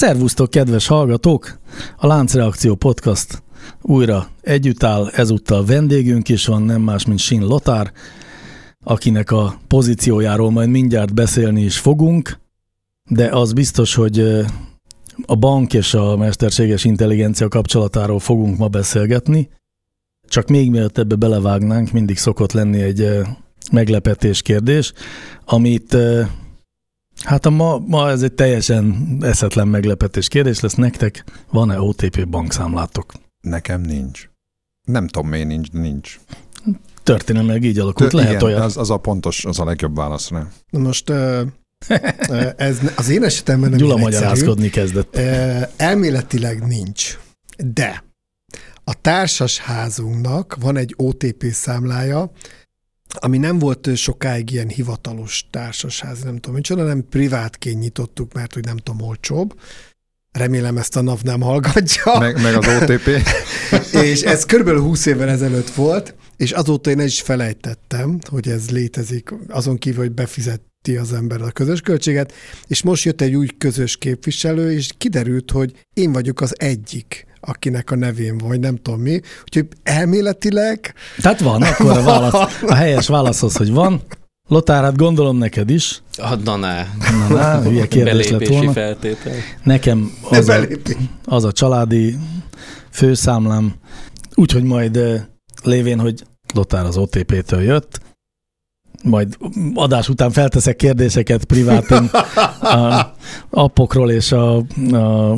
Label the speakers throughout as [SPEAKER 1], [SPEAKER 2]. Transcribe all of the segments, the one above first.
[SPEAKER 1] Szervusztok, kedves hallgatók! A Láncreakció Podcast újra együtt áll, ezúttal vendégünk is van, nem más, mint Sin Lotár, akinek a pozíciójáról majd mindjárt beszélni is fogunk, de az biztos, hogy a bank és a mesterséges intelligencia kapcsolatáról fogunk ma beszélgetni. Csak még mielőtt ebbe belevágnánk, mindig szokott lenni egy meglepetés kérdés, amit Hát a ma, ma ez egy teljesen eszetlen meglepetés kérdés lesz. Nektek van-e OTP bankszámlátok?
[SPEAKER 2] Nekem nincs. Nem tudom, miért nincs, de nincs.
[SPEAKER 1] Történelmileg így alakult. Lehet
[SPEAKER 2] Igen,
[SPEAKER 1] olyan.
[SPEAKER 2] Az, az a pontos, az a legjobb válasz rá.
[SPEAKER 3] Na most ez az én esetemben nem
[SPEAKER 1] Gyula
[SPEAKER 3] egyszerű.
[SPEAKER 1] magyarázkodni kezdett.
[SPEAKER 3] Elméletileg nincs, de a társasházunknak van egy OTP számlája, ami nem volt sokáig ilyen hivatalos társasház, nem tudom micsoda, nem privátként nyitottuk, mert hogy nem tudom, olcsóbb. Remélem ezt a NAV nem hallgatja.
[SPEAKER 2] Meg, meg az OTP.
[SPEAKER 3] és ez körülbelül 20 évvel ezelőtt volt, és azóta én el is felejtettem, hogy ez létezik, azon kívül, hogy befizeti az ember a közös költséget, és most jött egy új közös képviselő, és kiderült, hogy én vagyok az egyik akinek a nevén vagy nem tudom mi. Úgyhogy elméletileg...
[SPEAKER 1] Tehát van, akkor a, válasz, a helyes válasz az, hogy van. Lotár, hát gondolom neked is.
[SPEAKER 4] Adna ná.
[SPEAKER 1] Na, na, hülye kérdés lett
[SPEAKER 4] Belépési
[SPEAKER 1] volna.
[SPEAKER 4] feltétel.
[SPEAKER 1] Nekem
[SPEAKER 3] Ne
[SPEAKER 1] az a, az a családi főszámlám, úgyhogy majd eh, lévén, hogy Lotár az OTP-től jött, majd adás után felteszek kérdéseket privátan a appokról és a, a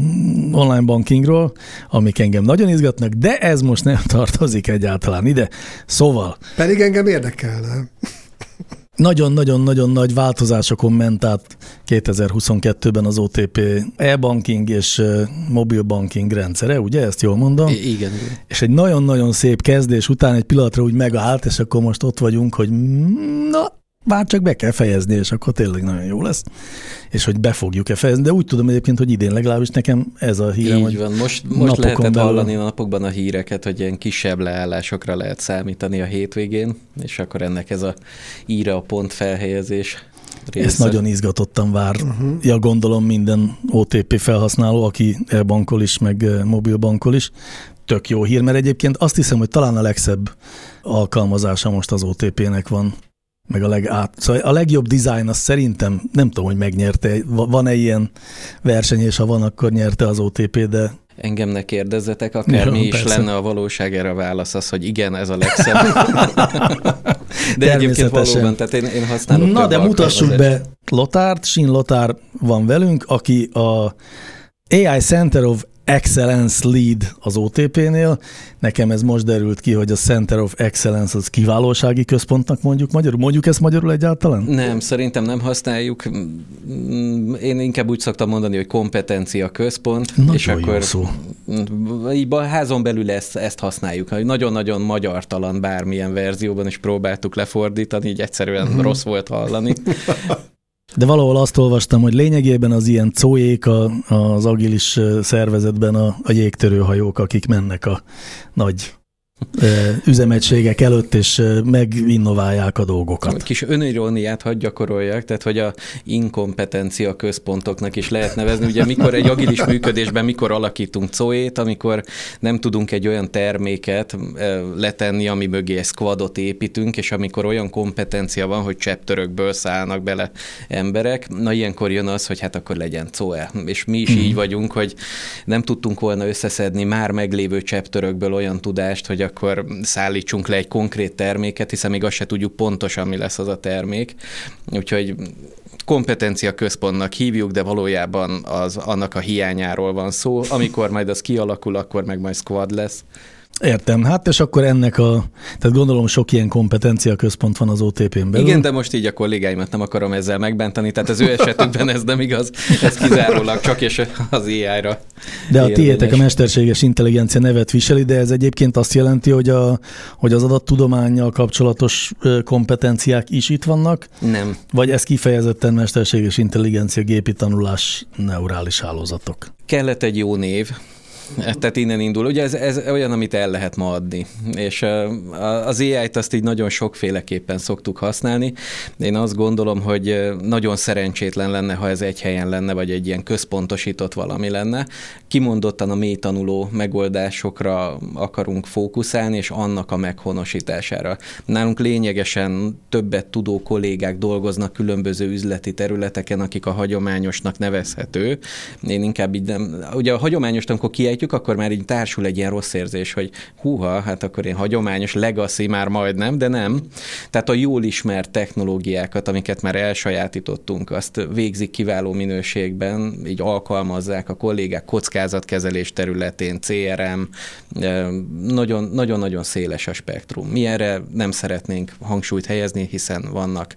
[SPEAKER 1] online bankingról, amik engem nagyon izgatnak, de ez most nem tartozik egyáltalán ide. Szóval
[SPEAKER 3] Pedig engem érdekelne.
[SPEAKER 1] Nagyon-nagyon-nagyon nagy változásokon ment át 2022-ben az OTP e-banking és eh, mobil banking rendszere, ugye? Ezt jól mondom?
[SPEAKER 4] I- igen, igen.
[SPEAKER 1] És egy nagyon-nagyon szép kezdés után egy pillanatra úgy megállt, és akkor most ott vagyunk, hogy mm, na, már csak be kell fejezni, és akkor tényleg nagyon jó lesz. És hogy be fogjuk-e fejezni, de úgy tudom egyébként, hogy idén legalábbis nekem ez a hírem,
[SPEAKER 4] Így
[SPEAKER 1] hogy
[SPEAKER 4] van. Most, most lehetett
[SPEAKER 1] belül-
[SPEAKER 4] hallani a napokban a híreket, hogy ilyen kisebb leállásokra lehet számítani a hétvégén, és akkor ennek ez a íra a pont felhelyezés része.
[SPEAKER 1] ezt nagyon izgatottan vár. Uh-huh. Ja, gondolom minden OTP felhasználó, aki e-bankol is, meg mobilbankol is. Tök jó hír, mert egyébként azt hiszem, hogy talán a legszebb alkalmazása most az OTP-nek van meg a legát. Szóval a legjobb design az szerintem, nem tudom, hogy megnyerte, Va- van-e ilyen verseny, és ha van, akkor nyerte az OTP, de
[SPEAKER 4] Engem ne kérdezzetek, akár mi is lenne a valóság, erre a válasz az, hogy igen, ez a legszebb. de egyébként valóban, tehát én, én használok
[SPEAKER 1] Na, de mutassuk be Lotárt, Sin Lotár van velünk, aki a AI Center of Excellence Lead az OTP-nél. Nekem ez most derült ki, hogy a Center of Excellence az kiválósági központnak mondjuk magyarul. Mondjuk ezt magyarul egyáltalán?
[SPEAKER 4] Nem, szerintem nem használjuk. Én inkább úgy szoktam mondani, hogy kompetencia központ,
[SPEAKER 1] Nagyon
[SPEAKER 4] és
[SPEAKER 1] jó
[SPEAKER 4] akkor
[SPEAKER 1] szó.
[SPEAKER 4] így a házon belül ezt, ezt használjuk. Nagyon-nagyon magyartalan bármilyen verzióban is próbáltuk lefordítani, így egyszerűen
[SPEAKER 1] Mhm.
[SPEAKER 4] uh-huh. rossz volt hallani.
[SPEAKER 1] De valahol azt olvastam, hogy lényegében az ilyen cóék a, az agilis szervezetben a, a jégtörőhajók, akik mennek a nagy üzemegységek előtt, és meginnoválják a dolgokat.
[SPEAKER 4] Kis öniróniát hadd gyakoroljak, tehát hogy a inkompetencia központoknak is lehet nevezni. Ugye mikor egy agilis működésben mikor alakítunk COE-t, amikor nem tudunk egy olyan terméket letenni, ami mögé egy squadot építünk, és amikor olyan kompetencia van, hogy csepptörökből szállnak bele emberek, na ilyenkor jön az, hogy hát akkor legyen COE. És mi is így vagyunk, hogy nem tudtunk volna összeszedni már meglévő csepptörökből olyan tudást, hogy akkor szállítsunk le egy konkrét terméket, hiszen még azt se tudjuk pontosan, mi lesz az a termék. Úgyhogy kompetencia központnak hívjuk, de valójában az annak a hiányáról van szó. Amikor majd az kialakul, akkor meg majd squad lesz.
[SPEAKER 1] Értem, hát és akkor ennek a, tehát gondolom sok ilyen kompetencia központ van az OTP-n belül.
[SPEAKER 4] Igen, de most így a kollégáimat nem akarom ezzel megbántani, tehát az ő esetükben ez nem igaz, ez kizárólag csak és az AI-ra.
[SPEAKER 1] De a tiétek a mesterséges intelligencia nevet viseli, de ez egyébként azt jelenti, hogy, a, hogy az adattudományjal kapcsolatos kompetenciák is itt vannak?
[SPEAKER 4] Nem.
[SPEAKER 1] Vagy ez kifejezetten mesterséges intelligencia, gépi tanulás, neurális hálózatok?
[SPEAKER 4] Kellett egy jó név, tehát innen indul. Ugye ez, ez olyan, amit el lehet ma adni. És az AI-t azt így nagyon sokféleképpen szoktuk használni. Én azt gondolom, hogy nagyon szerencsétlen lenne, ha ez egy helyen lenne, vagy egy ilyen központosított valami lenne. Kimondottan a mély tanuló megoldásokra akarunk fókuszálni, és annak a meghonosítására. Nálunk lényegesen többet tudó kollégák dolgoznak különböző üzleti területeken, akik a hagyományosnak nevezhető. Én inkább így nem, ugye a hagyományos, amikor kiejtjük, akkor már így társul egy ilyen rossz érzés, hogy húha, hát akkor én hagyományos legacy már majdnem, de nem. Tehát a jól ismert technológiákat, amiket már elsajátítottunk, azt végzik kiváló minőségben, így alkalmazzák a kollégák kockázatkezelés területén, CRM, nagyon-nagyon széles a spektrum. Mi erre nem szeretnénk hangsúlyt helyezni, hiszen vannak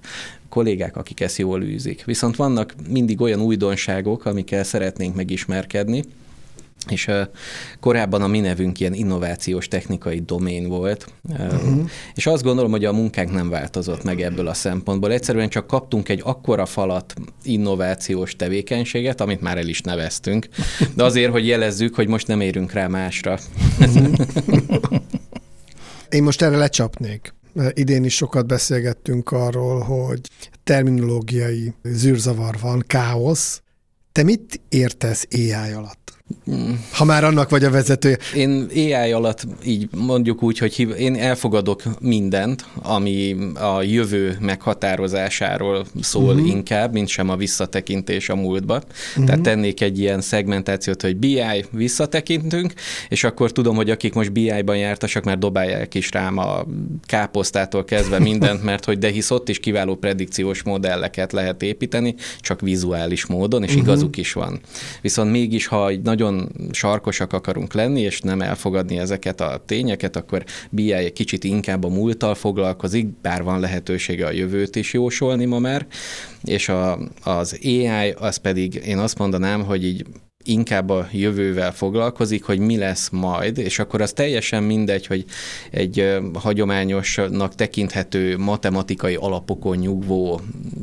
[SPEAKER 4] kollégák, akik ezt jól űzik. Viszont vannak mindig olyan újdonságok, amikkel szeretnénk megismerkedni, és uh, korábban a mi nevünk ilyen innovációs technikai domén volt, uh-huh. és azt gondolom, hogy a munkánk nem változott meg ebből a szempontból. Egyszerűen csak kaptunk egy akkora falat innovációs tevékenységet, amit már el is neveztünk, de azért, hogy jelezzük, hogy most nem érünk rá másra. Uh-huh.
[SPEAKER 3] Én most erre lecsapnék. Idén is sokat beszélgettünk arról, hogy terminológiai zűrzavar van, káosz. Te mit értesz AI alatt? Ha már annak vagy a vezetője.
[SPEAKER 4] Én AI alatt így mondjuk úgy, hogy én elfogadok mindent, ami a jövő meghatározásáról szól uh-huh. inkább, mint sem a visszatekintés a múltba. Uh-huh. Tehát tennék egy ilyen szegmentációt, hogy BI visszatekintünk, és akkor tudom, hogy akik most BI-ban jártasak, már dobálják is rám a káposztától kezdve mindent, mert hogy de hisz ott is kiváló predikciós modelleket lehet építeni, csak vizuális módon, és uh-huh. igazuk is van. Viszont mégis, ha egy nagyon sarkosak akarunk lenni, és nem elfogadni ezeket a tényeket, akkor BI egy kicsit inkább a múlttal foglalkozik, bár van lehetősége a jövőt is jósolni ma már, és a, az AI az pedig én azt mondanám, hogy így inkább a jövővel foglalkozik, hogy mi lesz majd, és akkor az teljesen mindegy, hogy egy hagyományosnak tekinthető matematikai alapokon nyugvó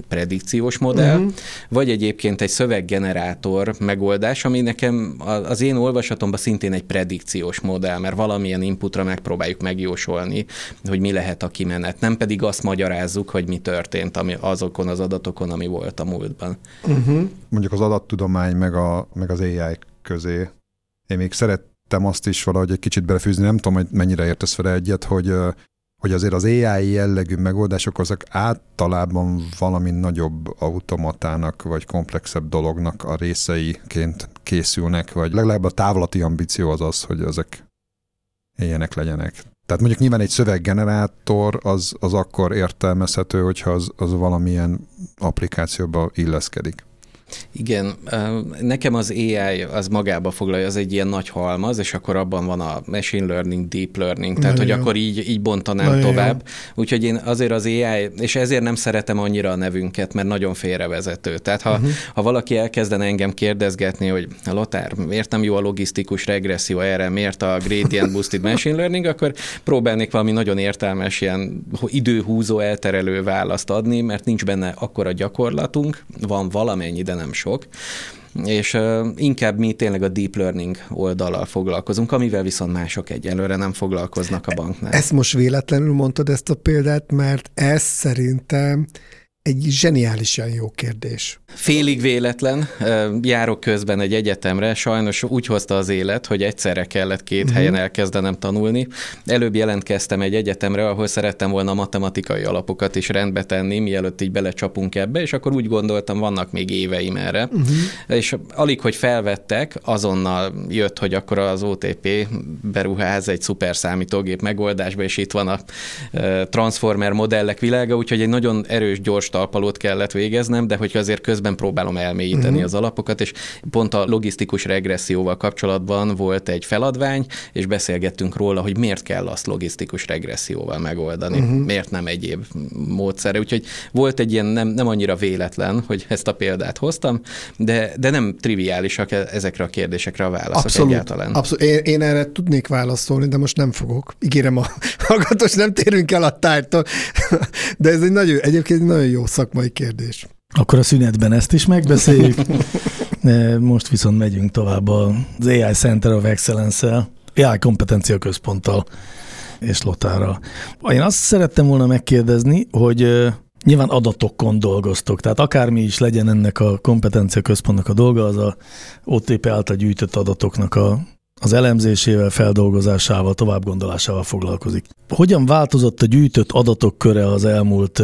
[SPEAKER 4] predikciós modell, uh-huh. vagy egyébként egy szöveggenerátor megoldás, ami nekem az én olvasatomban szintén egy predikciós modell, mert valamilyen inputra megpróbáljuk megjósolni, hogy mi lehet a kimenet, nem pedig azt magyarázzuk, hogy mi történt ami azokon az adatokon, ami volt a múltban.
[SPEAKER 2] Uh-huh. Mondjuk az adattudomány meg, a, meg az AI közé. Én még szerettem azt is valahogy egy kicsit belefűzni, nem tudom, hogy mennyire értesz vele egyet, hogy, hogy azért az AI jellegű megoldások azok általában valami nagyobb automatának vagy komplexebb dolognak a részeiként készülnek, vagy legalább a távlati ambíció az az, hogy ezek ilyenek legyenek. Tehát mondjuk nyilván egy szöveggenerátor az, az akkor értelmezhető, hogyha az, az valamilyen applikációba illeszkedik.
[SPEAKER 4] Igen, nekem az AI az magába foglalja, az egy ilyen nagy halmaz, és akkor abban van a machine learning, deep learning, tehát Nagyon hogy jó. akkor így, így bontanám Nagyon tovább. Jó. Úgyhogy én azért az AI, és ezért nem szeretem annyira a nevünket, mert nagyon félrevezető. Tehát ha, uh-huh. ha valaki elkezdene engem kérdezgetni, hogy Lotár, miért nem jó a logisztikus regresszió erre, miért a gradient boosted machine learning, akkor próbálnék valami nagyon értelmes ilyen időhúzó, elterelő választ adni, mert nincs benne akkora gyakorlatunk, van valamennyi, de nem sok, és uh, inkább mi tényleg a deep learning oldalal foglalkozunk, amivel viszont mások egyelőre nem foglalkoznak a banknál.
[SPEAKER 3] Ezt most véletlenül mondtad ezt a példát, mert ez szerintem egy zseniálisan jó kérdés.
[SPEAKER 4] Félig véletlen, járok közben egy egyetemre, sajnos úgy hozta az élet, hogy egyszerre kellett két uh-huh. helyen elkezdenem tanulni. Előbb jelentkeztem egy egyetemre, ahol szerettem volna a matematikai alapokat is rendbe tenni, mielőtt így belecsapunk ebbe, és akkor úgy gondoltam, vannak még éveim erre. Uh-huh. És alig, hogy felvettek, azonnal jött, hogy akkor az OTP beruház egy szuper számítógép megoldásba, és itt van a Transformer modellek világa, úgyhogy egy nagyon erős, gyors talpalót kellett végeznem, de hogyha azért közben próbálom elmélyíteni uh-huh. az alapokat, és pont a logisztikus regresszióval kapcsolatban volt egy feladvány, és beszélgettünk róla, hogy miért kell azt logisztikus regresszióval megoldani, uh-huh. miért nem egyéb módszere. Úgyhogy volt egy ilyen nem, nem annyira véletlen, hogy ezt a példát hoztam, de, de nem triviálisak e- ezekre a kérdésekre a válaszok
[SPEAKER 3] abszolút,
[SPEAKER 4] egyáltalán.
[SPEAKER 3] Abszolút. Én, én erre tudnék válaszolni, de most nem fogok. Ígérem a hallgatós, nem térünk el a tártól. De ez egy nagyon, egyébként egy nagyon jó szakmai kérdés.
[SPEAKER 1] Akkor a szünetben ezt is megbeszéljük. Most viszont megyünk tovább az AI Center of Excellence-el, AI kompetencia központtal és Lotára. Én azt szerettem volna megkérdezni, hogy nyilván adatokon dolgoztok, tehát akármi is legyen ennek a kompetencia központnak a dolga, az a OTP által gyűjtött adatoknak a, az elemzésével, feldolgozásával, továbbgondolásával foglalkozik. Hogyan változott a gyűjtött adatok köre az elmúlt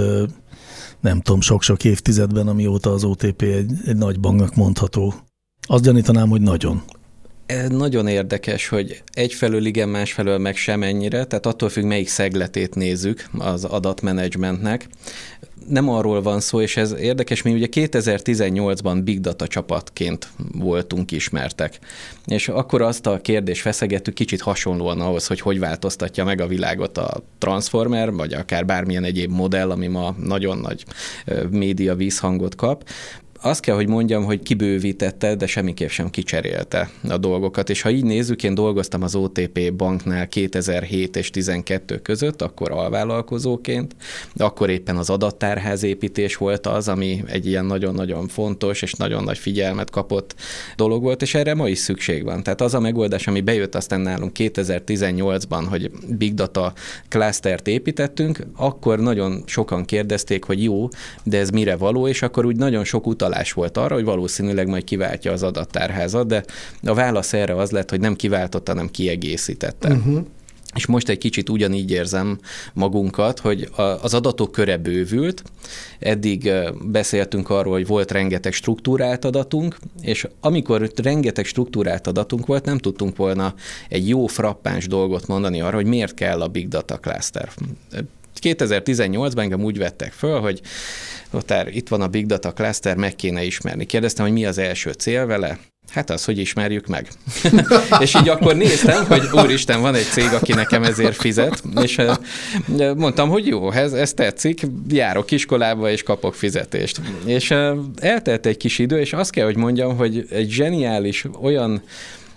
[SPEAKER 1] nem tudom, sok-sok évtizedben, amióta az OTP egy, egy nagy banknak mondható. Azt gyanítanám, hogy nagyon.
[SPEAKER 4] Nagyon érdekes, hogy egyfelől igen, másfelől meg sem ennyire, tehát attól függ, melyik szegletét nézzük az adatmenedzsmentnek. Nem arról van szó, és ez érdekes, mi ugye 2018-ban Big Data csapatként voltunk ismertek. És akkor azt a kérdést feszegettük kicsit hasonlóan ahhoz, hogy hogy változtatja meg a világot a Transformer, vagy akár bármilyen egyéb modell, ami ma nagyon nagy média vízhangot kap azt kell, hogy mondjam, hogy kibővítette, de semmiképp sem kicserélte a dolgokat. És ha így nézzük, én dolgoztam az OTP banknál 2007 és 12 között, akkor alvállalkozóként, de akkor éppen az építés volt az, ami egy ilyen nagyon-nagyon fontos és nagyon nagy figyelmet kapott dolog volt, és erre ma is szükség van. Tehát az a megoldás, ami bejött aztán nálunk 2018-ban, hogy Big Data clustert építettünk, akkor nagyon sokan kérdezték, hogy jó, de ez mire való, és akkor úgy nagyon sok utal utalás volt arra, hogy valószínűleg majd kiváltja az adattárházat, de a válasz erre az lett, hogy nem kiváltotta, hanem kiegészítette. Uh-huh. És most egy kicsit ugyanígy érzem magunkat, hogy az adatok köre bővült. Eddig beszéltünk arról, hogy volt rengeteg struktúrált adatunk, és amikor rengeteg struktúrált adatunk volt, nem tudtunk volna egy jó frappáns dolgot mondani arra, hogy miért kell a Big Data Cluster. 2018-ban engem úgy vettek föl, hogy Lotár, itt van a Big Data Cluster, meg kéne ismerni. Kérdeztem, hogy mi az első cél vele? Hát az, hogy ismerjük meg. és így akkor néztem, hogy úristen, van egy cég, aki nekem ezért fizet, és mondtam, hogy jó, ez, ez tetszik, járok iskolába, és kapok fizetést. És eltelt egy kis idő, és azt kell, hogy mondjam, hogy egy zseniális olyan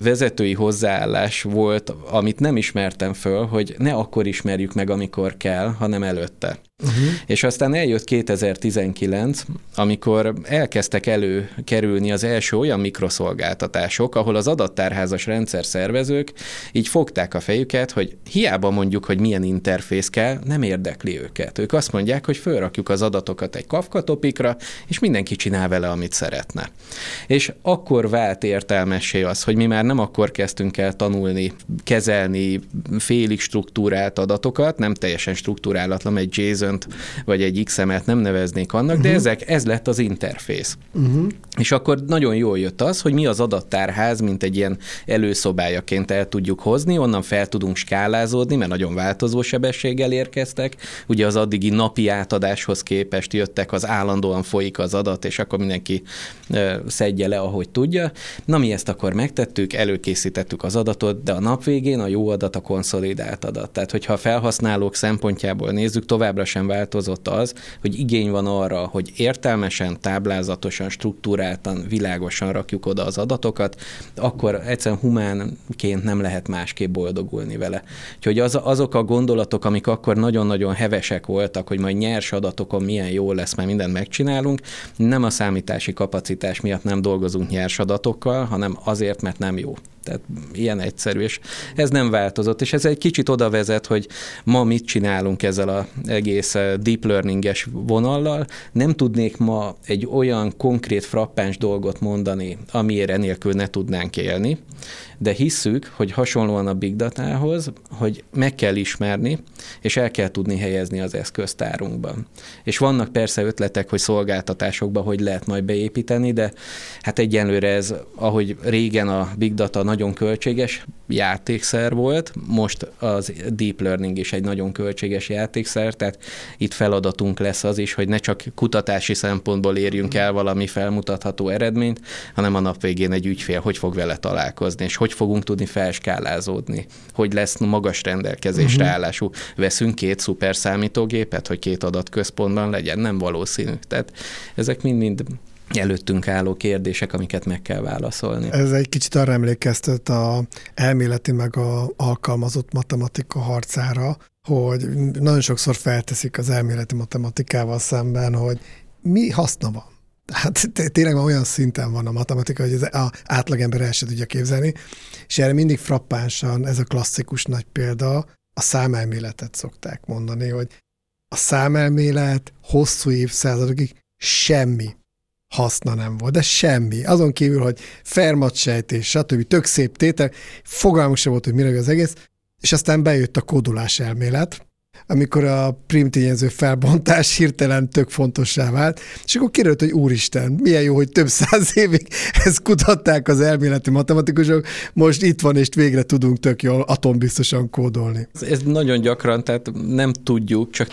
[SPEAKER 4] vezetői hozzáállás volt, amit nem ismertem föl, hogy ne akkor ismerjük meg, amikor kell, hanem előtte. Uh-huh. És aztán eljött 2019, amikor elkezdtek előkerülni az első olyan mikroszolgáltatások, ahol az adattárházas rendszer szervezők így fogták a fejüket, hogy hiába mondjuk, hogy milyen interfész kell, nem érdekli őket. Ők azt mondják, hogy fölrakjuk az adatokat egy Kafka topikra, és mindenki csinál vele, amit szeretne. És akkor vált értelmessé az, hogy mi már nem akkor kezdtünk el tanulni, kezelni félig struktúrált adatokat, nem teljesen struktúrálatlan, egy JSON Python-t, vagy egy XML-t nem neveznék annak, uh-huh. de mhm. ezek, ez lett az interfész. Uh-huh. És akkor nagyon jól jött az, hogy mi az adattárház, mint egy ilyen előszobájaként el tudjuk hozni, onnan fel tudunk skálázódni, mert nagyon változó sebességgel érkeztek. Ugye az addigi napi átadáshoz képest jöttek, az állandóan folyik az adat, és akkor mindenki szedje le, ahogy tudja. Na, mi ezt akkor megtettük, előkészítettük az adatot, de a nap végén a jó adat a konszolidált adat. Tehát, hogyha a felhasználók szempontjából nézzük, továbbra sem változott az, hogy igény van arra, hogy értelmesen, táblázatosan, struktúráltan, világosan rakjuk oda az adatokat, akkor egyszerűen humánként nem lehet másképp boldogulni vele. Úgyhogy az, azok a gondolatok, amik akkor nagyon-nagyon hevesek voltak, hogy majd nyers adatokon milyen jó lesz, mert mindent megcsinálunk, nem a számítási kapacitás miatt nem dolgozunk nyers adatokkal, hanem azért, mert nem jó. Tehát ilyen egyszerű, és ez nem változott, és ez egy kicsit oda vezet, hogy ma mit csinálunk ezzel az egész eh, deep learninges vonallal. Nem tudnék ma egy olyan konkrét frappáns dolgot mondani, amiért enélkül ne tudnánk élni, de hisszük, hogy hasonlóan a big datához, hogy meg kell ismerni, és el kell tudni helyezni az eszköztárunkban. És vannak persze ötletek, hogy szolgáltatásokba hogy lehet majd beépíteni, de hát egyenlőre ez, ahogy régen a big data nagyon költséges játékszer volt, most az deep learning is egy nagyon költséges játékszer, tehát itt feladatunk lesz az is, hogy ne csak kutatási szempontból érjünk el valami felmutatható eredményt, hanem a nap végén egy ügyfél hogy fog vele találkozni, és hogy fogunk tudni felskálázódni, hogy lesz magas rendelkezésre uh-huh. állású. Veszünk két szuper számítógépet, hogy két adatközpontban legyen, nem valószínű. Tehát ezek mind-mind előttünk álló kérdések, amiket meg kell válaszolni.
[SPEAKER 3] Ez egy kicsit arra emlékeztet a elméleti meg a alkalmazott matematika harcára, hogy nagyon sokszor felteszik az elméleti matematikával szemben, hogy mi haszna van. Hát tényleg olyan szinten van a matematika, hogy az átlagember el se tudja képzelni, és erre mindig frappánsan ez a klasszikus nagy példa, a számelméletet szokták mondani, hogy a számelmélet hosszú évszázadokig semmi haszna nem volt, de semmi. Azon kívül, hogy Fermat sejtés, stb. tök szép tétel, fogalmuk sem volt, hogy mire az egész, és aztán bejött a kódulás elmélet, amikor a primtényező felbontás hirtelen tök fontossá vált, és akkor kiderült, hogy úristen, milyen jó, hogy több száz évig ezt kutatták az elméleti matematikusok, most itt van, és végre tudunk tök jól atombiztosan kódolni.
[SPEAKER 4] Ez nagyon gyakran, tehát nem tudjuk, csak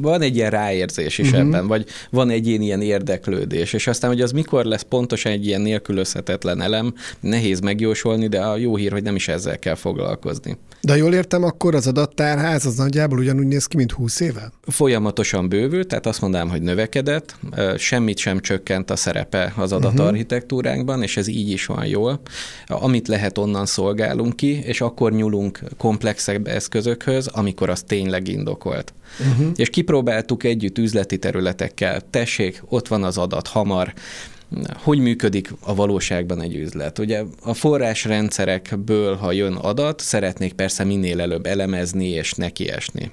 [SPEAKER 4] van egy ilyen ráérzés is uh-huh. ebben, vagy van egy ilyen érdeklődés, és aztán, hogy az mikor lesz pontosan egy ilyen nélkülözhetetlen elem, nehéz megjósolni, de a jó hír, hogy nem is ezzel kell foglalkozni.
[SPEAKER 3] De jól értem, akkor az adattárház az nagyjából ugyanúgy néz ki, mint 20 éve?
[SPEAKER 4] Folyamatosan bővült, tehát azt mondanám, hogy növekedett, semmit sem csökkent a szerepe az adatarchitektúránkban, és ez így is van jól. Amit lehet, onnan szolgálunk ki, és akkor nyúlunk komplexebb eszközökhöz, amikor az tényleg indokolt. Uh-huh. És kipróbáltuk együtt üzleti területekkel, tessék, ott van az adat hamar, hogy működik a valóságban egy üzlet. Ugye a forrásrendszerekből, ha jön adat, szeretnék persze minél előbb elemezni és nekiesni.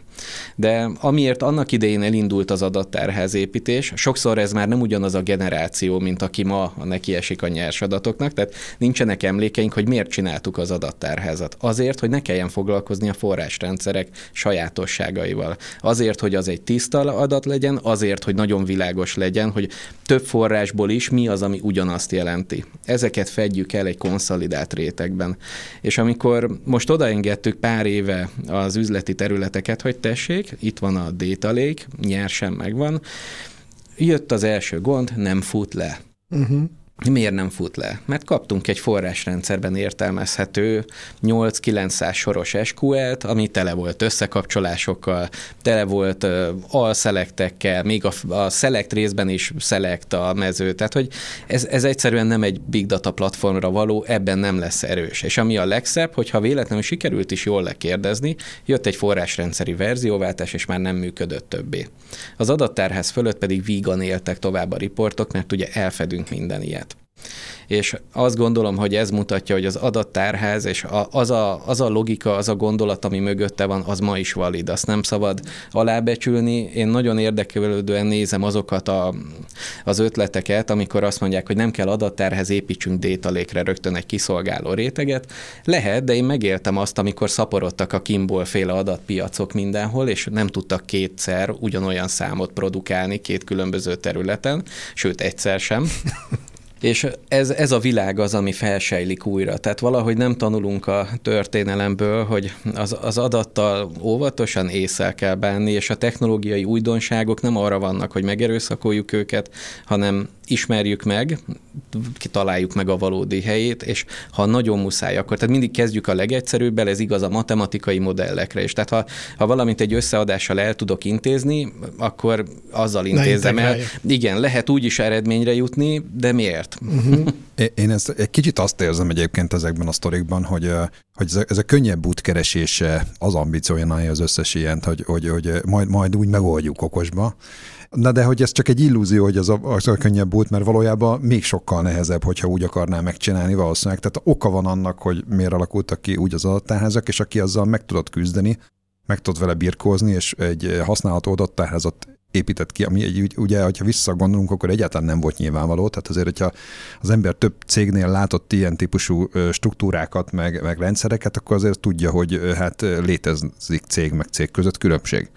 [SPEAKER 4] De amiért annak idején elindult az adattárház építés, sokszor ez már nem ugyanaz a generáció, mint aki ma neki esik a nyers adatoknak, tehát nincsenek emlékeink, hogy miért csináltuk az adattárházat. Azért, hogy ne kelljen foglalkozni a forrásrendszerek sajátosságaival. Azért, hogy az egy tiszta adat legyen, azért, hogy nagyon világos legyen, hogy több forrásból is mi az, ami ugyanazt jelenti. Ezeket fedjük el egy konszolidált rétegben. És amikor most odaengedtük pár éve az üzleti területeket, hogy tessék, itt van a data lake, nyersen megvan, jött az első gond, nem fut le. Uh-huh. Miért nem fut le? Mert kaptunk egy forrásrendszerben értelmezhető 8-900 soros SQL-t, ami tele volt összekapcsolásokkal, tele volt uh, alszelektekkel, még a, a select részben is select a mező, tehát hogy ez, ez egyszerűen nem egy big data platformra való, ebben nem lesz erős. És ami a legszebb, hogyha véletlenül sikerült is jól lekérdezni, jött egy forrásrendszeri verzióváltás, és már nem működött többé. Az adattárház fölött pedig vígan éltek tovább a riportok, mert ugye elfedünk minden ilyet és azt gondolom, hogy ez mutatja, hogy az adattárház és a, az, a, az a logika, az a gondolat, ami mögötte van, az ma is valid. Azt nem szabad alábecsülni. Én nagyon érdeklődően nézem azokat a, az ötleteket, amikor azt mondják, hogy nem kell adattárhez építsünk détalékre rögtön egy kiszolgáló réteget. Lehet, de én megéltem azt, amikor szaporodtak a Kimból féle adatpiacok mindenhol, és nem tudtak kétszer ugyanolyan számot produkálni két különböző területen, sőt egyszer sem. És ez, ez a világ az, ami felsejlik újra. Tehát valahogy nem tanulunk a történelemből, hogy az, az adattal óvatosan észre kell bánni, és a technológiai újdonságok nem arra vannak, hogy megerőszakoljuk őket, hanem ismerjük meg, kitaláljuk meg a valódi helyét, és ha nagyon muszáj, akkor tehát mindig kezdjük a legegyszerűbbel, ez igaz a matematikai modellekre is. Tehát ha, ha valamint egy összeadással el tudok intézni, akkor azzal intézem el. Igen, lehet úgy is eredményre jutni, de miért? Uh-huh.
[SPEAKER 2] Én ezt egy kicsit azt érzem egyébként ezekben a sztorikban, hogy, hogy ez, a, könnyebb útkeresése az ambíciója az összes ilyent, hogy, hogy, hogy majd, majd úgy megoldjuk okosba, Na de hogy ez csak egy illúzió, hogy az a, az a könnyebb volt, mert valójában még sokkal nehezebb, hogyha úgy akarná megcsinálni valószínűleg. Tehát oka van annak, hogy miért alakultak ki úgy az adattárházak, és aki azzal meg tudott küzdeni, meg tudott vele birkózni, és egy használható adattárházat épített ki, ami egy, ugye, hogyha visszagondolunk, akkor egyáltalán nem volt nyilvánvaló. Tehát azért, hogyha az ember több cégnél látott ilyen típusú struktúrákat, meg, meg rendszereket, akkor azért tudja, hogy hát létezik cég meg cég között különbség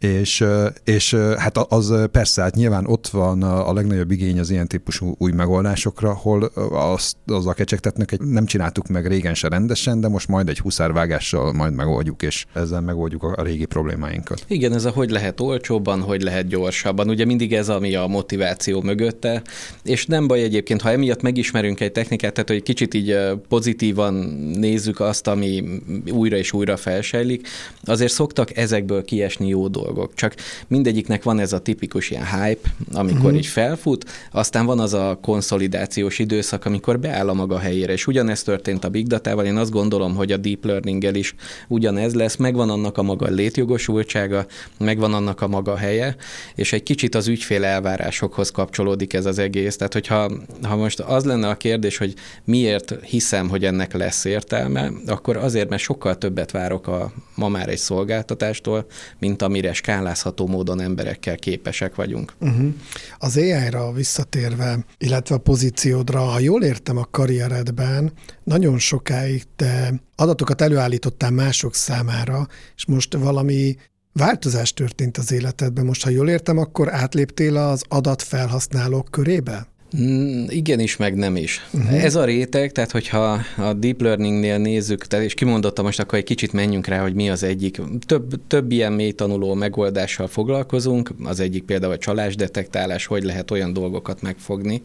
[SPEAKER 2] És, és hát az persze, hát nyilván ott van a legnagyobb igény az ilyen típusú új megoldásokra, hol azt, azzal kecsegtetnek, hogy nem csináltuk meg régen se rendesen, de most majd egy huszárvágással majd megoldjuk, és ezzel megoldjuk a régi problémáinkat.
[SPEAKER 4] Igen, ez a hogy lehet olcsóbban, hogy lehet gyorsabban. Ugye mindig ez, ami a motiváció mögötte, és nem baj egyébként, ha emiatt megismerünk egy technikát, tehát hogy kicsit így pozitívan nézzük azt, ami újra és újra felsejlik, azért szoktak ezekből kiesni jó dolgok. Csak mindegyiknek van ez a tipikus ilyen hype, amikor uh-huh. így felfut, aztán van az a konszolidációs időszak, amikor beáll a maga helyére, és ugyanezt történt a Big Data-val, én azt gondolom, hogy a Deep Learning-gel is ugyanez lesz, megvan annak a maga létjogosultsága, megvan annak a maga helye, és egy kicsit az ügyfél elvárásokhoz kapcsolódik ez az egész. Tehát, hogyha ha most az lenne a kérdés, hogy miért hiszem, hogy ennek lesz értelme, akkor azért, mert sokkal többet várok a ma már egy szolgáltatástól, mint amire skálázható módon emberekkel képesek vagyunk. Uh-huh.
[SPEAKER 3] Az AI-ra visszatérve, illetve a pozíciódra, ha jól értem a karrieredben, nagyon sokáig te adatokat előállítottál mások számára, és most valami változás történt az életedben. Most, ha jól értem, akkor átléptél az adatfelhasználók körébe?
[SPEAKER 4] Mm, igen is, meg nem is. Uh-huh. Ez a réteg, tehát hogyha a deep learningnél nézzük, tehát és kimondottam most, akkor egy kicsit menjünk rá, hogy mi az egyik. Több, több ilyen mély tanuló megoldással foglalkozunk, az egyik például a csalásdetektálás, hogy lehet olyan dolgokat megfogni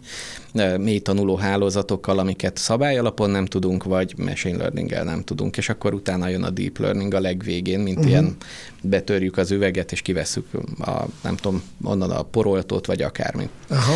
[SPEAKER 4] mély tanuló hálózatokkal, amiket szabályalapon nem tudunk, vagy machine learning nem tudunk, és akkor utána jön a deep learning a legvégén, mint uh-huh. ilyen betörjük az üveget, és kivesszük a, nem tudom, onnan a poroltót, vagy akármit. Aha.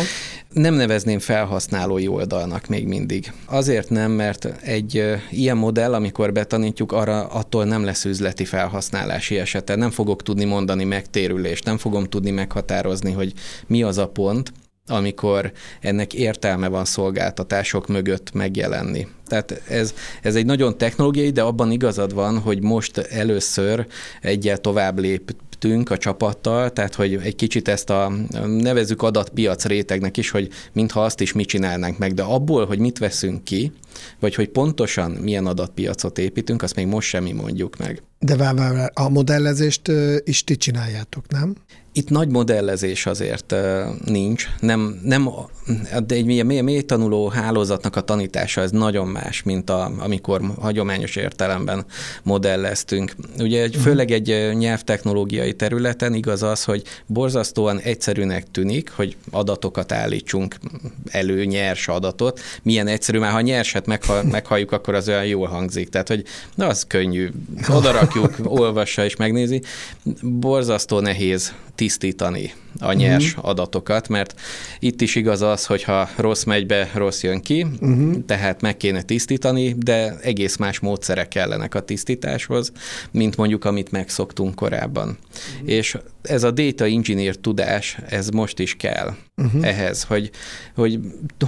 [SPEAKER 4] Nem nevezném felhasználói oldalnak még mindig. Azért nem, mert egy ilyen modell, amikor betanítjuk, arra attól nem lesz üzleti felhasználási esete. Nem fogok tudni mondani megtérülést, nem fogom tudni meghatározni, hogy mi az a pont, amikor ennek értelme van szolgáltatások mögött megjelenni. Tehát ez, ez egy nagyon technológiai, de abban igazad van, hogy most először egyel tovább lép a csapattal, tehát hogy egy kicsit ezt a nevezük adatpiac rétegnek is, hogy mintha azt is mi csinálnánk meg, de abból, hogy mit veszünk ki, vagy hogy pontosan milyen adatpiacot építünk, azt még most semmi mondjuk meg.
[SPEAKER 3] De vár, vár, a modellezést is ti csináljátok, nem?
[SPEAKER 4] Itt nagy modellezés azért nincs, nem, nem de egy mély, mély, mély tanuló hálózatnak a tanítása ez nagyon más, mint a, amikor hagyományos értelemben modelleztünk. Ugye mhm. főleg egy nyelvtechnológiai területen igaz az, hogy borzasztóan egyszerűnek tűnik, hogy adatokat állítsunk elő, nyers adatot. Milyen egyszerű, már ha nyerset megha, meghalljuk, akkor az olyan jól hangzik. Tehát, hogy na, az könnyű. Oda rakjuk, olvassa és megnézi. Borzasztó nehéz tisztítani a nyers uh-huh. adatokat, mert itt is igaz az, hogy ha rossz megy be, rossz jön ki, uh-huh. tehát meg kéne tisztítani, de egész más módszerek kellenek a tisztításhoz, mint mondjuk amit megszoktunk korábban. Uh-huh. És ez a data engineer tudás, ez most is kell uh-huh. ehhez, hogy, hogy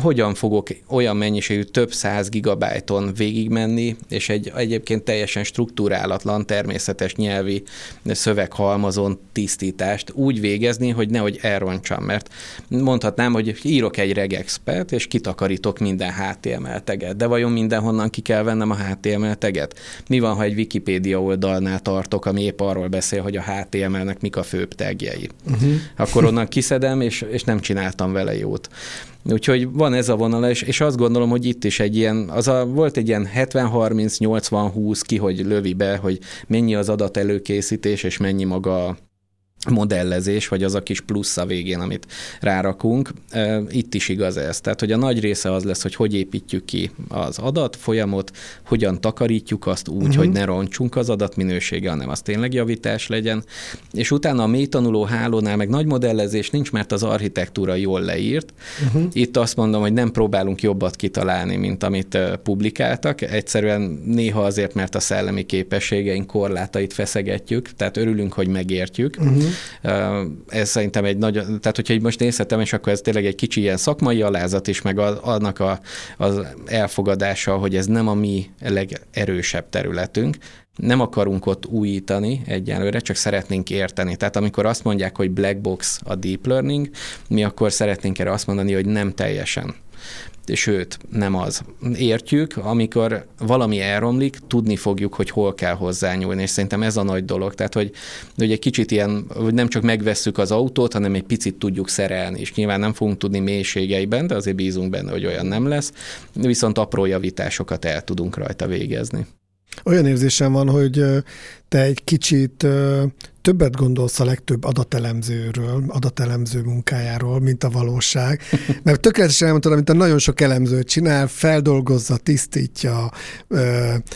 [SPEAKER 4] hogyan fogok olyan mennyiségű több száz gigabájton végigmenni, és egy egyébként teljesen struktúrálatlan, természetes nyelvi szöveghalmazon tisztítást úgy végezni, hogy nehogy elrontsam, mert mondhatnám, hogy írok egy regexpert, és kitakarítok minden HTML teget, de vajon mindenhonnan ki kell vennem a HTML teget? Mi van, ha egy Wikipédia oldalnál tartok, ami épp arról beszél, hogy a HTML-nek mik a főbb tagjai? Uh-huh. Akkor onnan kiszedem, és, és nem csináltam vele jót. Úgyhogy van ez a vonal, és, és azt gondolom, hogy itt is egy ilyen, az a, volt egy ilyen 70-30-80-20 ki, hogy lövi be, hogy mennyi az adat előkészítés, és mennyi maga modellezés, vagy az a kis plusz a végén, amit rárakunk. Itt is igaz ez. Tehát, hogy a nagy része az lesz, hogy hogy építjük ki az adat folyamot, hogyan takarítjuk azt úgy, uh-huh. hogy ne roncsunk az adatminősége, hanem az tényleg javítás legyen. És utána a mély tanuló hálónál meg nagy modellezés nincs, mert az architektúra jól leírt. Uh-huh. Itt azt mondom, hogy nem próbálunk jobbat kitalálni, mint amit publikáltak. Egyszerűen néha azért, mert a szellemi képességeink korlátait feszegetjük, tehát örülünk, hogy megértjük. Uh-huh ez szerintem egy nagy, tehát hogyha most nézhetem, és akkor ez tényleg egy kicsi ilyen szakmai alázat is, meg annak a, az elfogadása, hogy ez nem a mi legerősebb területünk, nem akarunk ott újítani egyelőre, csak szeretnénk érteni. Tehát amikor azt mondják, hogy black box a deep learning, mi akkor szeretnénk erre azt mondani, hogy nem teljesen sőt, nem az. Értjük, amikor valami elromlik, tudni fogjuk, hogy hol kell hozzányúlni, és szerintem ez a nagy dolog. Tehát, hogy, hogy egy kicsit ilyen, hogy nem csak megvesszük az autót, hanem egy picit tudjuk szerelni, és nyilván nem fogunk tudni mélységeiben, de azért bízunk benne, hogy olyan nem lesz, viszont apró javításokat el tudunk rajta végezni.
[SPEAKER 3] Olyan érzésem van, hogy te egy kicsit többet gondolsz a legtöbb adatelemzőről, adatelemző munkájáról, mint a valóság. Mert tökéletesen elmondtad, amit a nagyon sok elemző csinál, feldolgozza, tisztítja,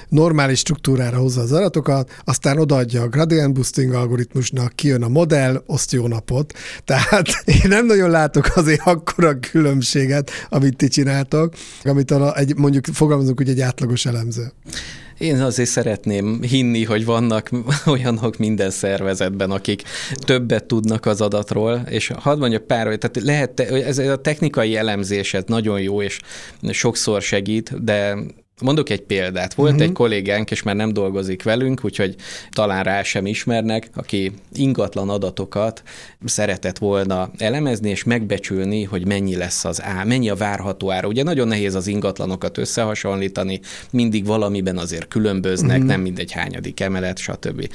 [SPEAKER 3] normális struktúrára hozza az adatokat, aztán odaadja a gradient boosting algoritmusnak, kijön a modell, oszt jó napot. Tehát én nem nagyon látok azért akkora különbséget, amit ti csináltok, amit a, egy, mondjuk fogalmazunk úgy egy átlagos elemző.
[SPEAKER 4] Én azért szeretném hinni, hogy vannak olyanok minden szervezetben, akik többet tudnak az adatról, és hadd mondjak pár, tehát lehet, ez a technikai elemzés, ez nagyon jó, és sokszor segít, de Mondok egy példát. Volt uh-huh. egy kollégánk, és már nem dolgozik velünk, úgyhogy talán rá sem ismernek, aki ingatlan adatokat szeretett volna elemezni, és megbecsülni, hogy mennyi lesz az á, mennyi a várható ára. Ugye nagyon nehéz az ingatlanokat összehasonlítani, mindig valamiben azért különböznek, uh-huh. nem mindegy hányadik emelet, stb.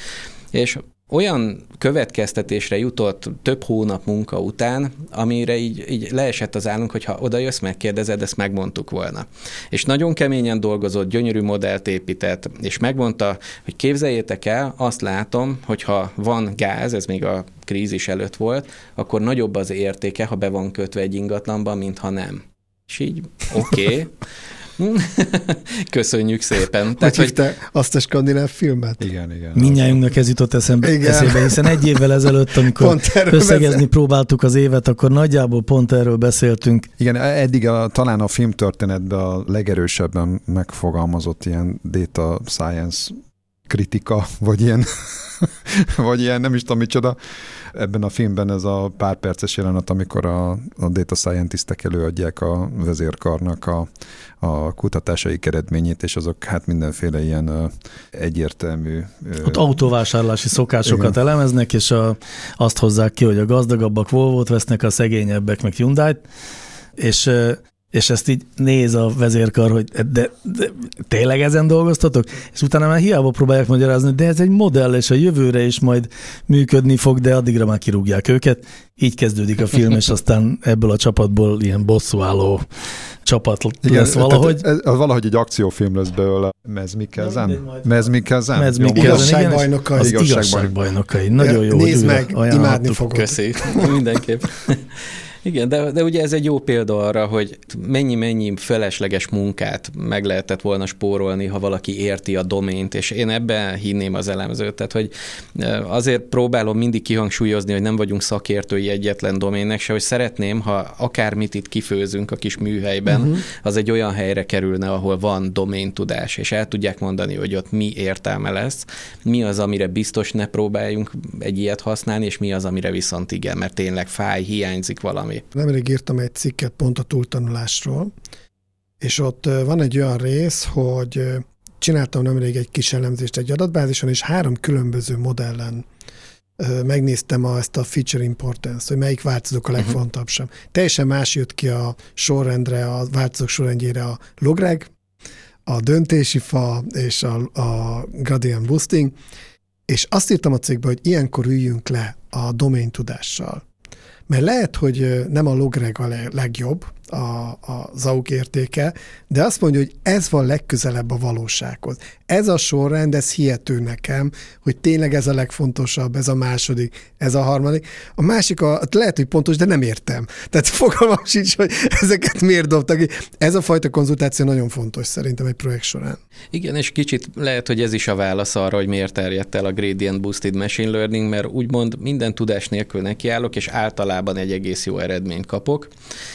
[SPEAKER 4] És olyan következtetésre jutott több hónap munka után, amire így, így leesett az állunk, hogy ha oda jössz, megkérdezed, ezt megmondtuk volna. És nagyon keményen dolgozott, gyönyörű modellt épített, és megmondta, hogy képzeljétek el, azt látom, hogy ha van gáz, ez még a krízis előtt volt, akkor nagyobb az értéke, ha be van kötve egy ingatlanban, mint ha nem. És így, oké. Okay. Köszönjük szépen.
[SPEAKER 3] Tehát, hogy te azt a skandináv filmet?
[SPEAKER 2] Igen, igen.
[SPEAKER 1] Mindnyájunknak ez jutott eszembe, igen. eszébe, hiszen egy évvel ezelőtt, amikor összegezni beszél. próbáltuk az évet, akkor nagyjából pont erről beszéltünk.
[SPEAKER 2] Igen, eddig a, talán a filmtörténetben a legerősebben megfogalmazott ilyen data science kritika, vagy ilyen, vagy ilyen nem is tudom micsoda. Ebben a filmben ez a pár perces jelenet, amikor a, a data scientistek előadják a vezérkarnak a, a kutatásai eredményét, és azok hát mindenféle ilyen uh, egyértelmű...
[SPEAKER 1] Uh, Ott autóvásárlási szokásokat igen. elemeznek, és a, azt hozzák ki, hogy a gazdagabbak Volvo-t vesznek, a szegényebbek meg Hyundai-t, és és ezt így néz a vezérkar, hogy de, de, de tényleg ezen dolgoztatok? És utána már hiába próbálják magyarázni, de ez egy modell, és a jövőre is majd működni fog, de addigra már kirúgják őket. Így kezdődik a film, és aztán ebből a csapatból ilyen bosszúálló csapat Igen, lesz valahogy.
[SPEAKER 2] Ez, ez valahogy egy akciófilm lesz belőle. Mez Mikkelzen? Mez Mikkelzen?
[SPEAKER 1] Mez Mikkelzen, igazságbajnokai. Az igazságbajnokai. Nagyon jó.
[SPEAKER 3] Nézd meg, imádni fogod.
[SPEAKER 4] Köszi, mindenképp. Igen, de, de ugye ez egy jó példa arra, hogy mennyi-mennyi felesleges munkát meg lehetett volna spórolni, ha valaki érti a domént, és én ebben hinném az elemzőt. Tehát, hogy azért próbálom mindig kihangsúlyozni, hogy nem vagyunk szakértői egyetlen doménnek, se, hogy szeretném, ha akármit itt kifőzünk a kis műhelyben, uh-huh. az egy olyan helyre kerülne, ahol van doméntudás, és el tudják mondani, hogy ott mi értelme lesz, mi az, amire biztos ne próbáljunk egy ilyet használni, és mi az, amire viszont igen, mert tényleg fáj, hiányzik valami valami.
[SPEAKER 3] Nemrég írtam egy cikket pont a túltanulásról, és ott van egy olyan rész, hogy csináltam nemrég egy kis elemzést egy adatbázison, és három különböző modellen megnéztem a, ezt a feature importance, hogy melyik változók a mhm. legfontosabb. Uh-huh. Teljesen más jött ki a sorrendre, a változók sorrendjére a logreg, a döntési fa és a, a gradient boosting, és azt írtam a cikkbe, hogy ilyenkor üljünk le a domain tudással. Mert lehet, hogy nem a logreg a legjobb, a, a ZAUK értéke, de azt mondja, hogy ez van legközelebb a valósághoz. Ez a sorrend, ez hihető nekem, hogy tényleg ez a legfontosabb, ez a második, ez a harmadik. A másik, a, lehet, hogy pontos, de nem értem. Tehát fogalmam sincs, hogy ezeket miért dobtak. Ez a fajta konzultáció nagyon fontos szerintem egy projekt során.
[SPEAKER 4] Igen, és kicsit lehet, hogy ez is a válasz arra, hogy miért terjedt el a Gradient Boosted Machine Learning, mert úgymond minden tudás nélkül nekiállok, és általában egy egész jó eredményt kapok.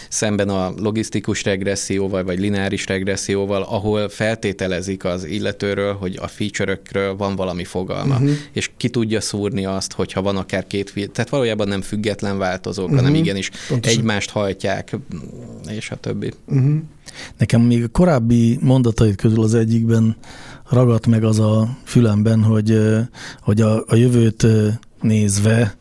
[SPEAKER 4] Szemben a logisztikus regresszióval, vagy lineáris regresszióval, ahol feltételezik az illetőről, hogy a feature-ökről van valami fogalma, uh-huh. és ki tudja szúrni azt, hogyha van akár két, tehát valójában nem független változók, uh-huh. hanem igenis Pontosan. egymást hajtják, és a többi. Uh-huh.
[SPEAKER 1] Nekem még a korábbi mondatait közül az egyikben ragadt meg az a fülemben, hogy, hogy a, a jövőt nézve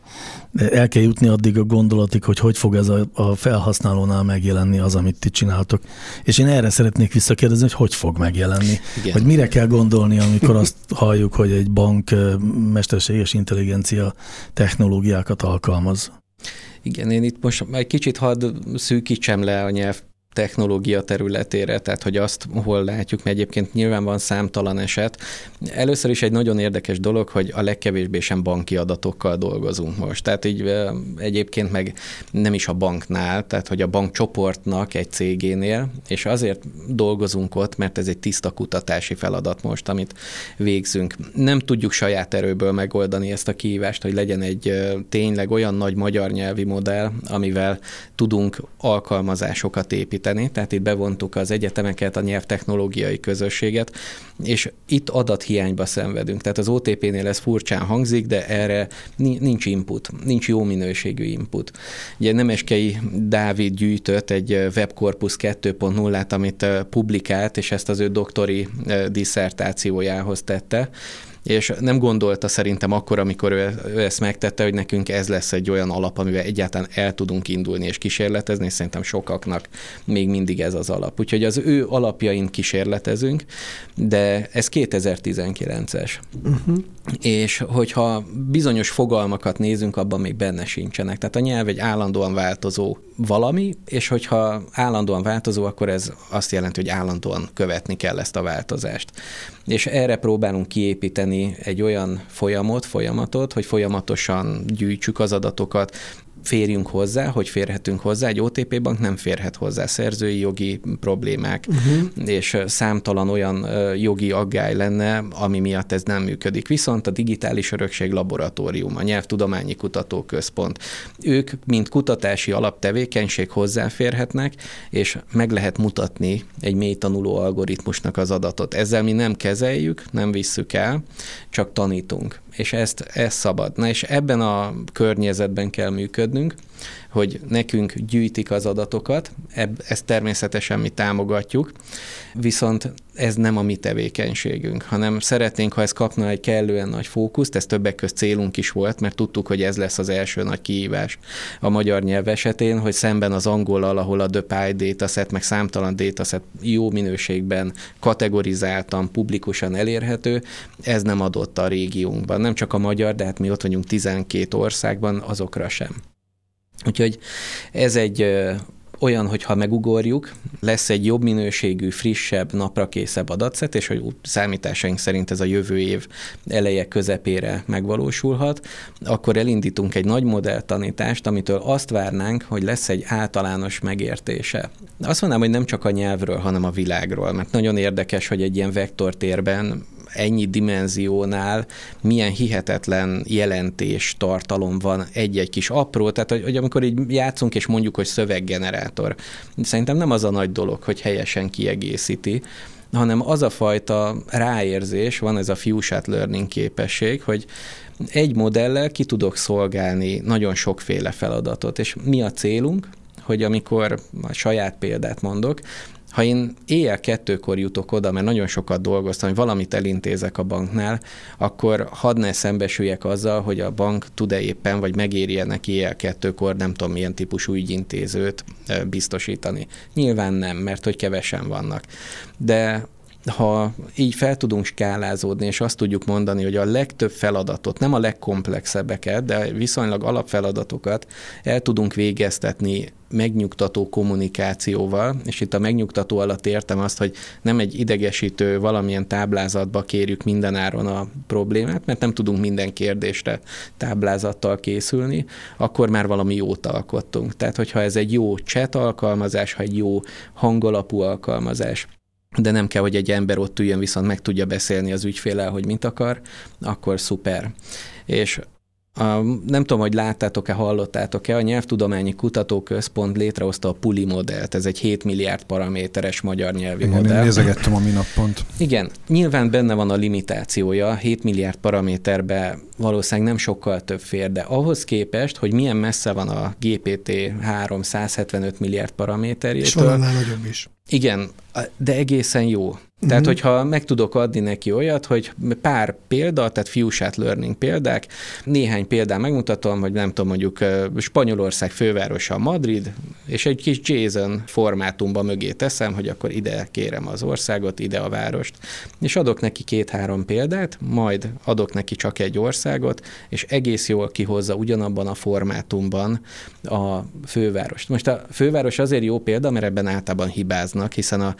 [SPEAKER 1] el kell jutni addig a gondolatig, hogy hogy fog ez a, a felhasználónál megjelenni az, amit ti csináltok. És én erre szeretnék visszakérdezni, hogy hogy fog megjelenni.
[SPEAKER 4] Igen.
[SPEAKER 1] Hogy mire kell gondolni, amikor azt halljuk, hogy egy bank mesterséges intelligencia technológiákat alkalmaz.
[SPEAKER 4] Igen, én itt most egy kicsit hadd szűkítsem le a nyelv technológia területére, tehát hogy azt hol látjuk, mert egyébként nyilván van számtalan eset. Először is egy nagyon érdekes dolog, hogy a legkevésbé sem banki adatokkal dolgozunk most. Tehát így egyébként meg nem is a banknál, tehát hogy a bankcsoportnak egy cégénél, és azért dolgozunk ott, mert ez egy tiszta kutatási feladat most, amit végzünk. Nem tudjuk saját erőből megoldani ezt a kihívást, hogy legyen egy tényleg olyan nagy magyar nyelvi modell, amivel tudunk alkalmazásokat építeni, tehát itt bevontuk az egyetemeket, a nyelvtechnológiai közösséget, és itt adathiányba szenvedünk. Tehát az OTP-nél ez furcsán hangzik, de erre ni- nincs input, nincs jó minőségű input. Ugye Nemeskei Dávid gyűjtött egy webkorpus 2.0-át, amit publikált, és ezt az ő doktori ö, disszertációjához tette, és nem gondolta szerintem akkor, amikor ő, ő ezt megtette, hogy nekünk ez lesz egy olyan alap, amivel egyáltalán el tudunk indulni és kísérletezni, és szerintem sokaknak még mindig ez az alap. Úgyhogy az ő alapjain kísérletezünk, de ez 2019-es. Uh-huh. És hogyha bizonyos fogalmakat nézünk, abban még benne sincsenek. Tehát a nyelv egy állandóan változó valami, és hogyha állandóan változó, akkor ez azt jelenti, hogy állandóan követni kell ezt a változást. És erre próbálunk kiépíteni egy olyan folyamot, folyamatot, hogy folyamatosan gyűjtsük az adatokat, férjünk hozzá, hogy férhetünk hozzá. Egy OTP bank nem férhet hozzá szerzői jogi problémák, uh-huh. és számtalan olyan jogi aggály lenne, ami miatt ez nem működik. Viszont a Digitális Örökség Laboratórium, a Nyelvtudományi Kutatóközpont, ők, mint kutatási alaptevékenység hozzáférhetnek, és meg lehet mutatni egy mély tanuló algoritmusnak az adatot. Ezzel mi nem kezeljük, nem visszük el, csak tanítunk és ezt, ezt szabad. Na és ebben a környezetben kell működnünk, hogy nekünk gyűjtik az adatokat, ebb, ezt természetesen mi támogatjuk, viszont ez nem a mi tevékenységünk, hanem szeretnénk, ha ez kapna egy kellően nagy fókuszt, ez többek közt célunk is volt, mert tudtuk, hogy ez lesz az első nagy kihívás a magyar nyelv esetén, hogy szemben az angolal, ahol a Pie dataset, meg számtalan dataset jó minőségben kategorizáltan, publikusan elérhető, ez nem adott a régiónkban. Nem csak a magyar, de hát mi ott vagyunk 12 országban, azokra sem. Úgyhogy ez egy olyan, hogyha megugorjuk, lesz egy jobb minőségű, frissebb, naprakészebb adatszet, és hogy számításaink szerint ez a jövő év eleje közepére megvalósulhat, akkor elindítunk egy nagy modelltanítást, amitől azt várnánk, hogy lesz egy általános megértése. Azt mondanám, hogy nem csak a nyelvről, hanem a világról, mert nagyon érdekes, hogy egy ilyen vektortérben ennyi dimenziónál milyen hihetetlen jelentés tartalom van egy-egy kis apró, tehát hogy, hogy amikor így játszunk és mondjuk, hogy szöveggenerátor, szerintem nem az a nagy dolog, hogy helyesen kiegészíti, hanem az a fajta ráérzés, van ez a few-shot learning képesség, hogy egy modellel ki tudok szolgálni nagyon sokféle feladatot, és mi a célunk, hogy amikor a saját példát mondok, ha én éjjel kettőkor jutok oda, mert nagyon sokat dolgoztam, hogy valamit elintézek a banknál, akkor hadd ne szembesüljek azzal, hogy a bank tud-e éppen, vagy megéri neki éjjel kettőkor nem tudom milyen típusú ügyintézőt biztosítani. Nyilván nem, mert hogy kevesen vannak. De ha így fel tudunk skálázódni, és azt tudjuk mondani, hogy a legtöbb feladatot, nem a legkomplexebbeket, de viszonylag alapfeladatokat el tudunk végeztetni megnyugtató kommunikációval, és itt a megnyugtató alatt értem azt, hogy nem egy idegesítő valamilyen táblázatba kérjük mindenáron a problémát, mert nem tudunk minden kérdésre táblázattal készülni, akkor már valami jót alkottunk. Tehát, hogyha ez egy jó chat alkalmazás, ha egy jó hangalapú alkalmazás, de nem kell, hogy egy ember ott üljön, viszont meg tudja beszélni az ügyfélel, hogy mit akar, akkor szuper. És a, nem tudom, hogy láttátok-e, hallottátok-e, a Nyelvtudományi Kutatóközpont létrehozta a PULI modellt, ez egy 7 milliárd paraméteres magyar nyelvi
[SPEAKER 2] Igen,
[SPEAKER 4] modell.
[SPEAKER 2] én nézegettem a minap pont.
[SPEAKER 4] Igen, nyilván benne van a limitációja, 7 milliárd paraméterbe valószínűleg nem sokkal több fér, de ahhoz képest, hogy milyen messze van a GPT 3 175 milliárd
[SPEAKER 3] És
[SPEAKER 4] paraméterjétől,
[SPEAKER 3] van annál nagyobb is.
[SPEAKER 4] Igen, de egészen jó. Tehát, uh-huh. hogyha meg tudok adni neki olyat, hogy pár példa, tehát fiúsát learning példák, néhány példán megmutatom, hogy nem tudom, mondjuk Spanyolország fővárosa Madrid, és egy kis JSON formátumba mögé teszem, hogy akkor ide kérem az országot, ide a várost, és adok neki két-három példát, majd adok neki csak egy országot, és egész jól kihozza ugyanabban a formátumban a fővárost. Most a főváros azért jó példa, mert ebben általában hibáznak, hiszen a,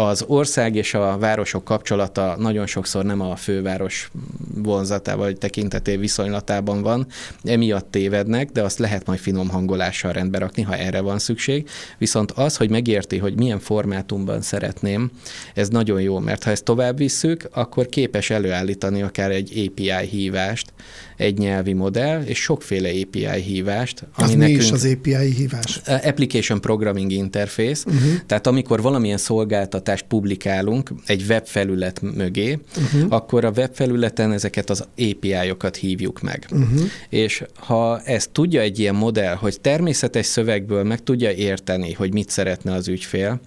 [SPEAKER 4] az ország és a városok kapcsolata nagyon sokszor nem a főváros vonzatában vagy tekinteté viszonylatában van, emiatt tévednek, de azt lehet majd finom hangolással rendbe rakni, ha erre van szükség. Viszont az, hogy megérti, hogy milyen formátumban szeretném, ez nagyon jó, mert ha ezt tovább visszük, akkor képes előállítani akár egy API hívást, egy nyelvi modell, és sokféle API hívást.
[SPEAKER 3] Ami az nekünk, mi is az API hívás?
[SPEAKER 4] Application Programming Interface, uh-huh. tehát amikor valamilyen szolgáltatást publikálunk egy webfelület mögé, uh-huh. akkor a webfelületen ezeket az API-okat hívjuk meg. Uh-huh. És ha ezt tudja egy ilyen modell, hogy természetes szövegből meg tudja érteni, hogy mit szeretne az ügyfél,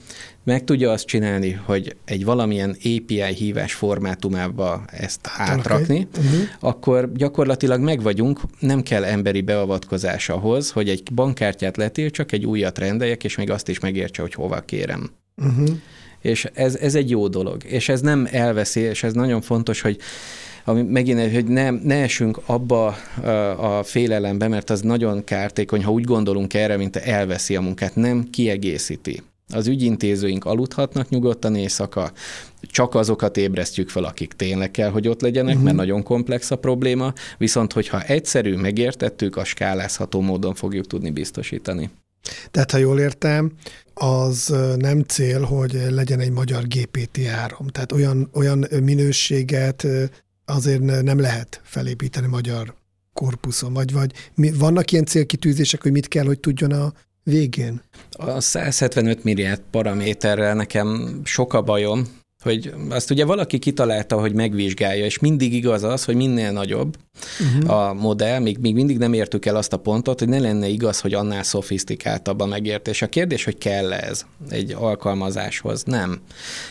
[SPEAKER 4] meg tudja azt csinálni, hogy egy valamilyen API hívás formátumába ezt átrakni, uh-huh. akkor gyakorlatilag megvagyunk, nem kell emberi beavatkozás ahhoz, hogy egy bankkártyát csak egy újat rendeljek, és még azt is megértse, hogy hova kérem. Uh-huh. És ez, ez egy jó dolog. És ez nem elveszi, és ez nagyon fontos, hogy ami megint, hogy ne, ne esünk abba a félelembe, mert az nagyon kártékony, ha úgy gondolunk erre, mint elveszi a munkát, nem kiegészíti. Az ügyintézőink aludhatnak nyugodtan éjszaka, csak azokat ébresztjük fel, akik tényleg kell, hogy ott legyenek, uh-huh. mert nagyon komplex a probléma, viszont hogyha egyszerű, megértettük, a skálázható módon fogjuk tudni biztosítani.
[SPEAKER 3] Tehát, ha jól értem, az nem cél, hogy legyen egy magyar GPT-3. Tehát olyan, olyan minőséget azért nem lehet felépíteni magyar korpuszon, vagy, vagy mi, vannak ilyen célkitűzések, hogy mit kell, hogy tudjon a végén?
[SPEAKER 4] A 175 milliárd paraméterrel nekem sok a bajom, hogy azt ugye valaki kitalálta, hogy megvizsgálja, és mindig igaz az, hogy minél nagyobb uh-huh. a modell, még, még mindig nem értük el azt a pontot, hogy ne lenne igaz, hogy annál szofisztikáltabb a megértés. A kérdés, hogy kell -e ez egy alkalmazáshoz? Nem.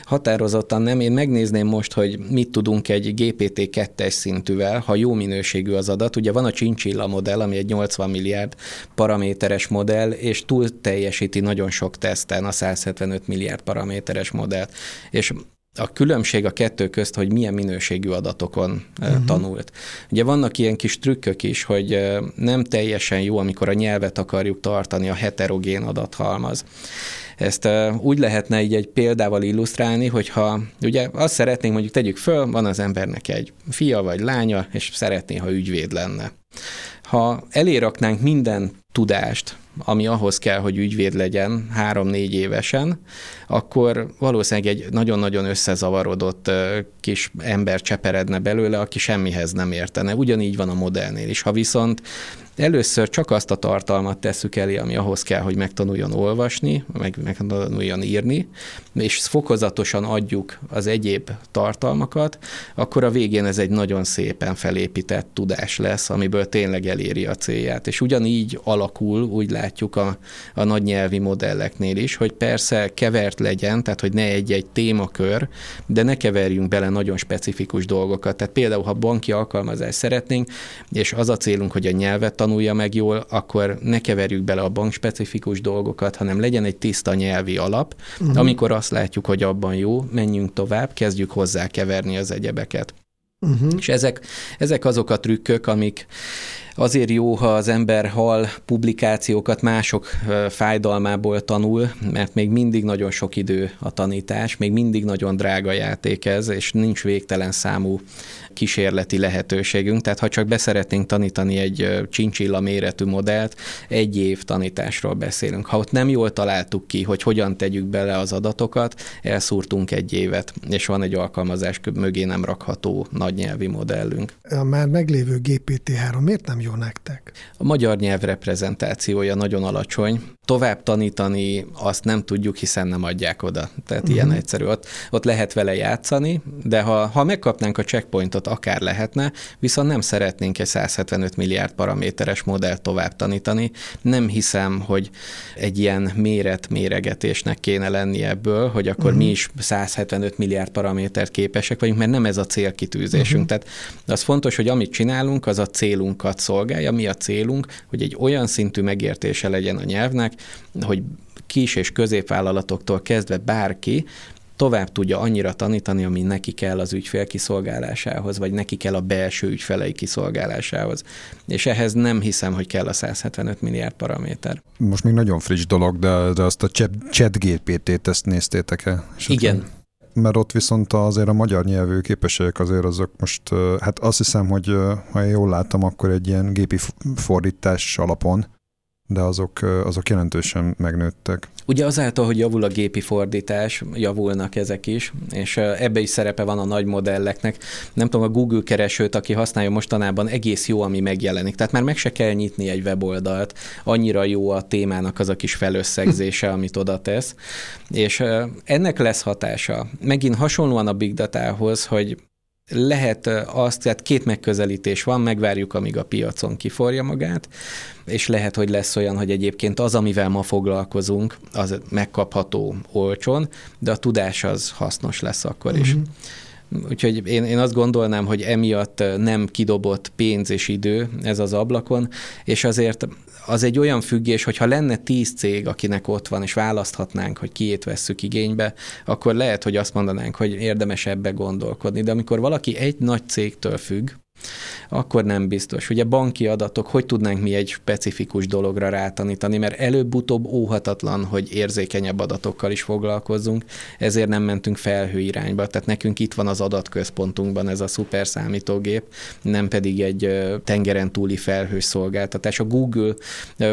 [SPEAKER 4] Határozottan nem. Én megnézném most, hogy mit tudunk egy GPT-2-es szintűvel, ha jó minőségű az adat. Ugye van a Chinchilla modell, ami egy 80 milliárd paraméteres modell, és túl teljesíti nagyon sok teszten a 175 milliárd paraméteres modellt. És a különbség a kettő közt, hogy milyen minőségű adatokon uh-huh. tanult. Ugye vannak ilyen kis trükkök is, hogy nem teljesen jó, amikor a nyelvet akarjuk tartani, a heterogén adathalmaz. Ezt úgy lehetne így egy példával illusztrálni, hogyha ugye azt szeretnénk, mondjuk tegyük föl, van az embernek egy fia vagy lánya, és szeretné, ha ügyvéd lenne. Ha eléraknánk minden tudást, ami ahhoz kell, hogy ügyvéd legyen három-négy évesen, akkor valószínűleg egy nagyon-nagyon összezavarodott kis ember cseperedne belőle, aki semmihez nem értene. Ugyanígy van a modellnél is. Ha viszont Először csak azt a tartalmat tesszük elé, ami ahhoz kell, hogy megtanuljon olvasni, meg megtanuljon írni, és fokozatosan adjuk az egyéb tartalmakat, akkor a végén ez egy nagyon szépen felépített tudás lesz, amiből tényleg eléri a célját. És ugyanígy alakul, úgy látjuk a, a nagy nyelvi modelleknél is, hogy persze kevert legyen, tehát hogy ne egy-egy témakör, de ne keverjünk bele nagyon specifikus dolgokat. Tehát például, ha banki alkalmazást szeretnénk, és az a célunk, hogy a nyelvet tanulja meg jól, akkor ne keverjük bele a bankspecifikus dolgokat, hanem legyen egy tiszta nyelvi alap, uh-huh. amikor azt látjuk, hogy abban jó, menjünk tovább, kezdjük hozzá keverni az egyebeket. Uh-huh. És ezek, ezek azok a trükkök, amik azért jó, ha az ember hal publikációkat mások fájdalmából tanul, mert még mindig nagyon sok idő a tanítás, még mindig nagyon drága játék ez, és nincs végtelen számú kísérleti lehetőségünk, tehát ha csak beszeretnénk tanítani egy csincsilla méretű modellt, egy év tanításról beszélünk. Ha ott nem jól találtuk ki, hogy hogyan tegyük bele az adatokat, elszúrtunk egy évet, és van egy alkalmazás mögé nem rakható nagy nyelvi modellünk.
[SPEAKER 3] A már meglévő GPT-3 miért nem jó nektek?
[SPEAKER 4] A magyar nyelv reprezentációja nagyon alacsony. tovább tanítani, azt nem tudjuk, hiszen nem adják oda. Tehát uh-huh. ilyen egyszerű. Ott, ott lehet vele játszani, de ha, ha megkapnánk a checkpointot, akár lehetne, viszont nem szeretnénk egy 175 milliárd paraméteres modellt tovább tanítani. Nem hiszem, hogy egy ilyen méret méregetésnek kéne lenni ebből, hogy akkor uh-huh. mi is 175 milliárd paramétert képesek vagyunk, mert nem ez a célkitűzésünk. Uh-huh. Tehát az fontos, hogy amit csinálunk, az a célunkat szolgálja. Mi a célunk, hogy egy olyan szintű megértése legyen a nyelvnek, hogy kis és középvállalatoktól kezdve bárki tovább tudja annyira tanítani, ami neki kell az ügyfél kiszolgálásához, vagy neki kell a belső ügyfelei kiszolgálásához. És ehhez nem hiszem, hogy kell a 175 milliárd paraméter.
[SPEAKER 2] Most még nagyon friss dolog, de, de azt a chat GPT-t ezt néztétek-e?
[SPEAKER 4] Igen.
[SPEAKER 2] Mert ott viszont azért a magyar nyelvű képességek azért azok most, hát azt hiszem, hogy ha jól láttam, akkor egy ilyen gépi fordítás alapon de azok, azok jelentősen megnőttek.
[SPEAKER 4] Ugye azáltal, hogy javul a gépi fordítás, javulnak ezek is, és ebbe is szerepe van a nagy modelleknek. Nem tudom, a Google keresőt, aki használja mostanában, egész jó, ami megjelenik. Tehát már meg se kell nyitni egy weboldalt, annyira jó a témának az a kis felösszegzése, amit oda tesz. És ennek lesz hatása. Megint hasonlóan a big datához, hogy lehet azt, tehát két megközelítés van, megvárjuk, amíg a piacon kiforja magát, és lehet, hogy lesz olyan, hogy egyébként az, amivel ma foglalkozunk, az megkapható olcsón, de a tudás az hasznos lesz akkor is. Uh-huh. Úgyhogy én, én azt gondolnám, hogy emiatt nem kidobott pénz és idő ez az ablakon, és azért az egy olyan függés, hogy ha lenne tíz cég, akinek ott van, és választhatnánk, hogy kiét vesszük igénybe, akkor lehet, hogy azt mondanánk, hogy érdemes ebbe gondolkodni. De amikor valaki egy nagy cégtől függ, akkor nem biztos. Ugye banki adatok, hogy tudnánk mi egy specifikus dologra rátanítani, mert előbb-utóbb óhatatlan, hogy érzékenyebb adatokkal is foglalkozzunk, ezért nem mentünk felhő irányba. Tehát nekünk itt van az adatközpontunkban ez a szuper számítógép, nem pedig egy tengeren túli felhős szolgáltatás. A Google,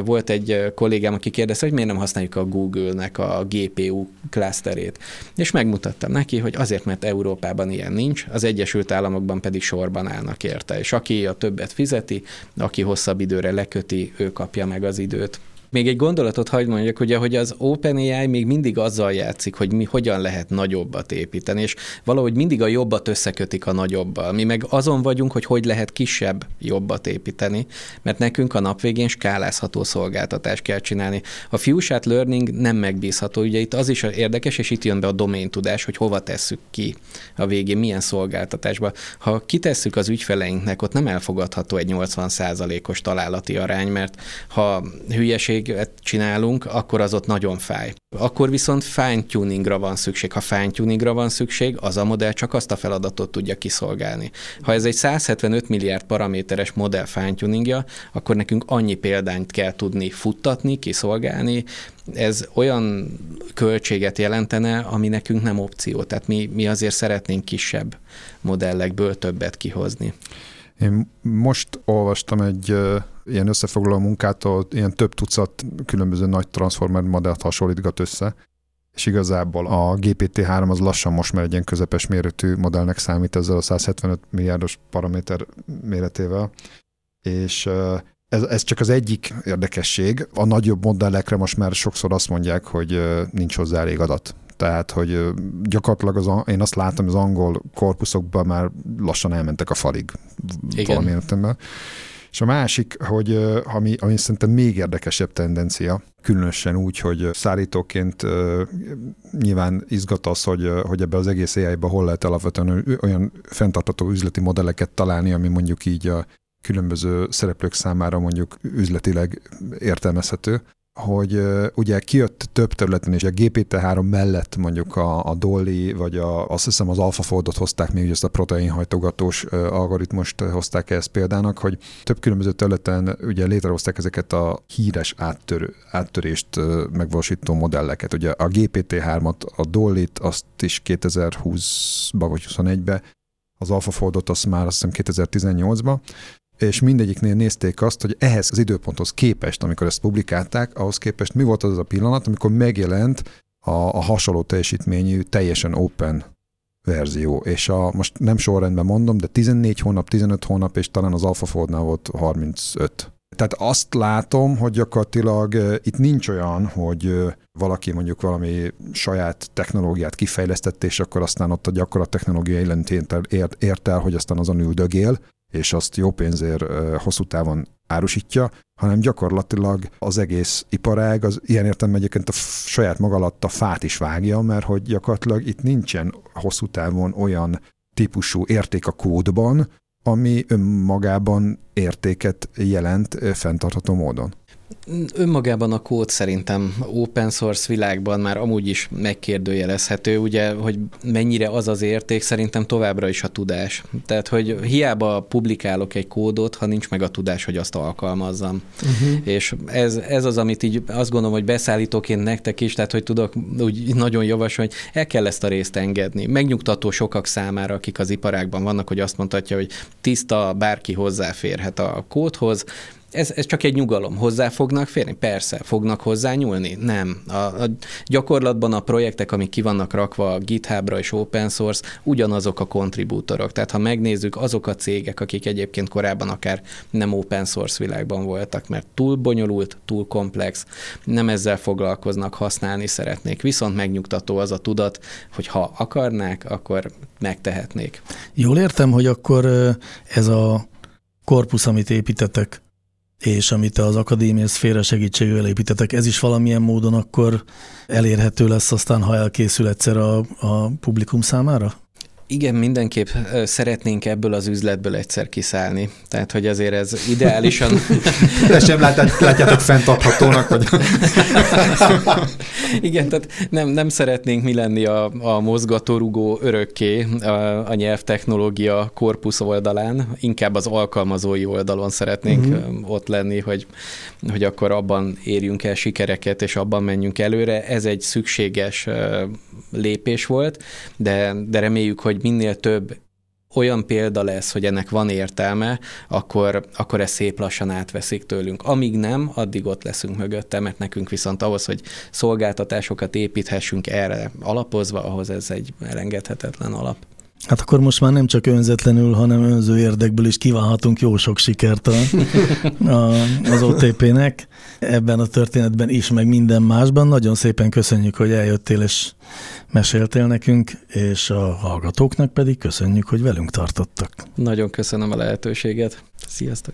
[SPEAKER 4] volt egy kollégám, aki kérdezte, hogy miért nem használjuk a Google-nek a GPU klaszterét. És megmutattam neki, hogy azért, mert Európában ilyen nincs, az Egyesült Államokban pedig sorban állnak érte. És aki a többet fizeti, aki hosszabb időre leköti, ő kapja meg az időt. Még egy gondolatot hagyd mondjak, ugye, hogy az OpenAI még mindig azzal játszik, hogy mi hogyan lehet nagyobbat építeni, és valahogy mindig a jobbat összekötik a nagyobbal. Mi meg azon vagyunk, hogy hogy lehet kisebb jobbat építeni, mert nekünk a nap végén skálázható szolgáltatást kell csinálni. A Fuchsat Learning nem megbízható, ugye itt az is érdekes, és itt jön be a domain tudás, hogy hova tesszük ki a végén, milyen szolgáltatásba. Ha kitesszük az ügyfeleinknek, ott nem elfogadható egy 80%-os találati arány, mert ha hülyeség minőséget csinálunk, akkor az ott nagyon fáj. Akkor viszont fine-tuningra van szükség. Ha fine-tuningra van szükség, az a modell csak azt a feladatot tudja kiszolgálni. Ha ez egy 175 milliárd paraméteres modell fine-tuningja, akkor nekünk annyi példányt kell tudni futtatni, kiszolgálni, ez olyan költséget jelentene, ami nekünk nem opció. Tehát mi, mi azért szeretnénk kisebb modellekből többet kihozni.
[SPEAKER 2] Én most olvastam egy ilyen összefoglaló munkától ilyen több tucat különböző nagy transformer modellt hasonlítgat össze, és igazából a GPT-3 az lassan most már egy ilyen közepes méretű modellnek számít ezzel a 175 milliárdos paraméter méretével, és ez, ez csak az egyik érdekesség. A nagyobb modellekre most már sokszor azt mondják, hogy nincs hozzá elég adat. Tehát, hogy gyakorlatilag az, én azt látom, az angol korpuszokban már lassan elmentek a falig Igen. valami értelemben. És a másik, hogy ami, ami szerintem még érdekesebb tendencia, különösen úgy, hogy szállítóként nyilván izgat az, hogy, hogy ebbe az egész AI-ba hol lehet alapvetően olyan fenntartató üzleti modelleket találni, ami mondjuk így a különböző szereplők számára mondjuk üzletileg értelmezhető hogy ugye kijött több területen, és a GPT-3 mellett mondjuk a, a Dolly, vagy a, azt hiszem az AlphaFoldot hozták még, ezt a proteinhajtogatós algoritmust hozták ezt példának, hogy több különböző területen ugye létrehozták ezeket a híres áttör, áttörést megvalósító modelleket. Ugye a GPT-3-at, a Dolly-t, azt is 2020-ba vagy 21-be, az AlphaFoldot azt már azt hiszem 2018-ba, és mindegyiknél nézték azt, hogy ehhez az időponthoz képest, amikor ezt publikálták, ahhoz képest mi volt az a pillanat, amikor megjelent a, a hasonló teljesítményű, teljesen open verzió, és a, most nem sorrendben mondom, de 14 hónap, 15 hónap, és talán az AlphaFoldnál volt 35. Tehát azt látom, hogy gyakorlatilag itt nincs olyan, hogy valaki mondjuk valami saját technológiát kifejlesztett, és akkor aztán ott a gyakorlat technológiai ért, ért el, hogy aztán azon üldögél, és azt jó pénzért hosszú távon árusítja, hanem gyakorlatilag az egész iparág az ilyen értem egyébként a saját maga alatt a fát is vágja, mert hogy gyakorlatilag itt nincsen hosszú távon olyan típusú érték a kódban, ami önmagában értéket jelent fenntartható módon.
[SPEAKER 4] Önmagában a kód szerintem open source világban már amúgy is megkérdőjelezhető, ugye, hogy mennyire az az érték, szerintem továbbra is a tudás. Tehát, hogy hiába publikálok egy kódot, ha nincs meg a tudás, hogy azt alkalmazzam. Uh-huh. És ez, ez az, amit így azt gondolom, hogy beszállítóként nektek is, tehát, hogy tudok úgy nagyon javasolni, hogy el kell ezt a részt engedni. Megnyugtató sokak számára, akik az iparágban vannak, hogy azt mondhatja, hogy tiszta, bárki hozzáférhet a kódhoz, ez, ez csak egy nyugalom. Hozzá fognak férni? Persze. Fognak hozzá nyúlni? Nem. A, a gyakorlatban a projektek, amik ki vannak rakva a GitHubra és open source, ugyanazok a kontribútorok. Tehát ha megnézzük, azok a cégek, akik egyébként korábban akár nem open source világban voltak, mert túl bonyolult, túl komplex, nem ezzel foglalkoznak, használni szeretnék. Viszont megnyugtató az a tudat, hogy ha akarnák, akkor megtehetnék.
[SPEAKER 1] Jól értem, hogy akkor ez a korpusz, amit építetek, és amit az akadémia szféra segítségével építetek, ez is valamilyen módon akkor elérhető lesz aztán, ha elkészül egyszer a, a publikum számára?
[SPEAKER 4] Igen, mindenképp szeretnénk ebből az üzletből egyszer kiszállni. Tehát, hogy azért ez ideálisan...
[SPEAKER 2] De sem látjátok, látjátok fenntarthatónak, vagy...
[SPEAKER 4] Igen, tehát nem, nem szeretnénk mi lenni a, a mozgatórugó örökké a, a nyelvtechnológia korpusz oldalán, inkább az alkalmazói oldalon szeretnénk uh-huh. ott lenni, hogy, hogy akkor abban érjünk el sikereket, és abban menjünk előre. Ez egy szükséges lépés volt, de, de reméljük, hogy minél több olyan példa lesz, hogy ennek van értelme, akkor, akkor ezt szép lassan átveszik tőlünk. Amíg nem, addig ott leszünk mögötte, mert nekünk viszont ahhoz, hogy szolgáltatásokat építhessünk erre alapozva, ahhoz ez egy elengedhetetlen alap.
[SPEAKER 1] Hát akkor most már nem csak önzetlenül, hanem önző érdekből is kívánhatunk jó sok sikert a, a, az OTP-nek ebben a történetben is, meg minden másban. Nagyon szépen köszönjük, hogy eljöttél és meséltél nekünk, és a hallgatóknak pedig köszönjük, hogy velünk tartottak.
[SPEAKER 4] Nagyon köszönöm a lehetőséget. Sziasztok!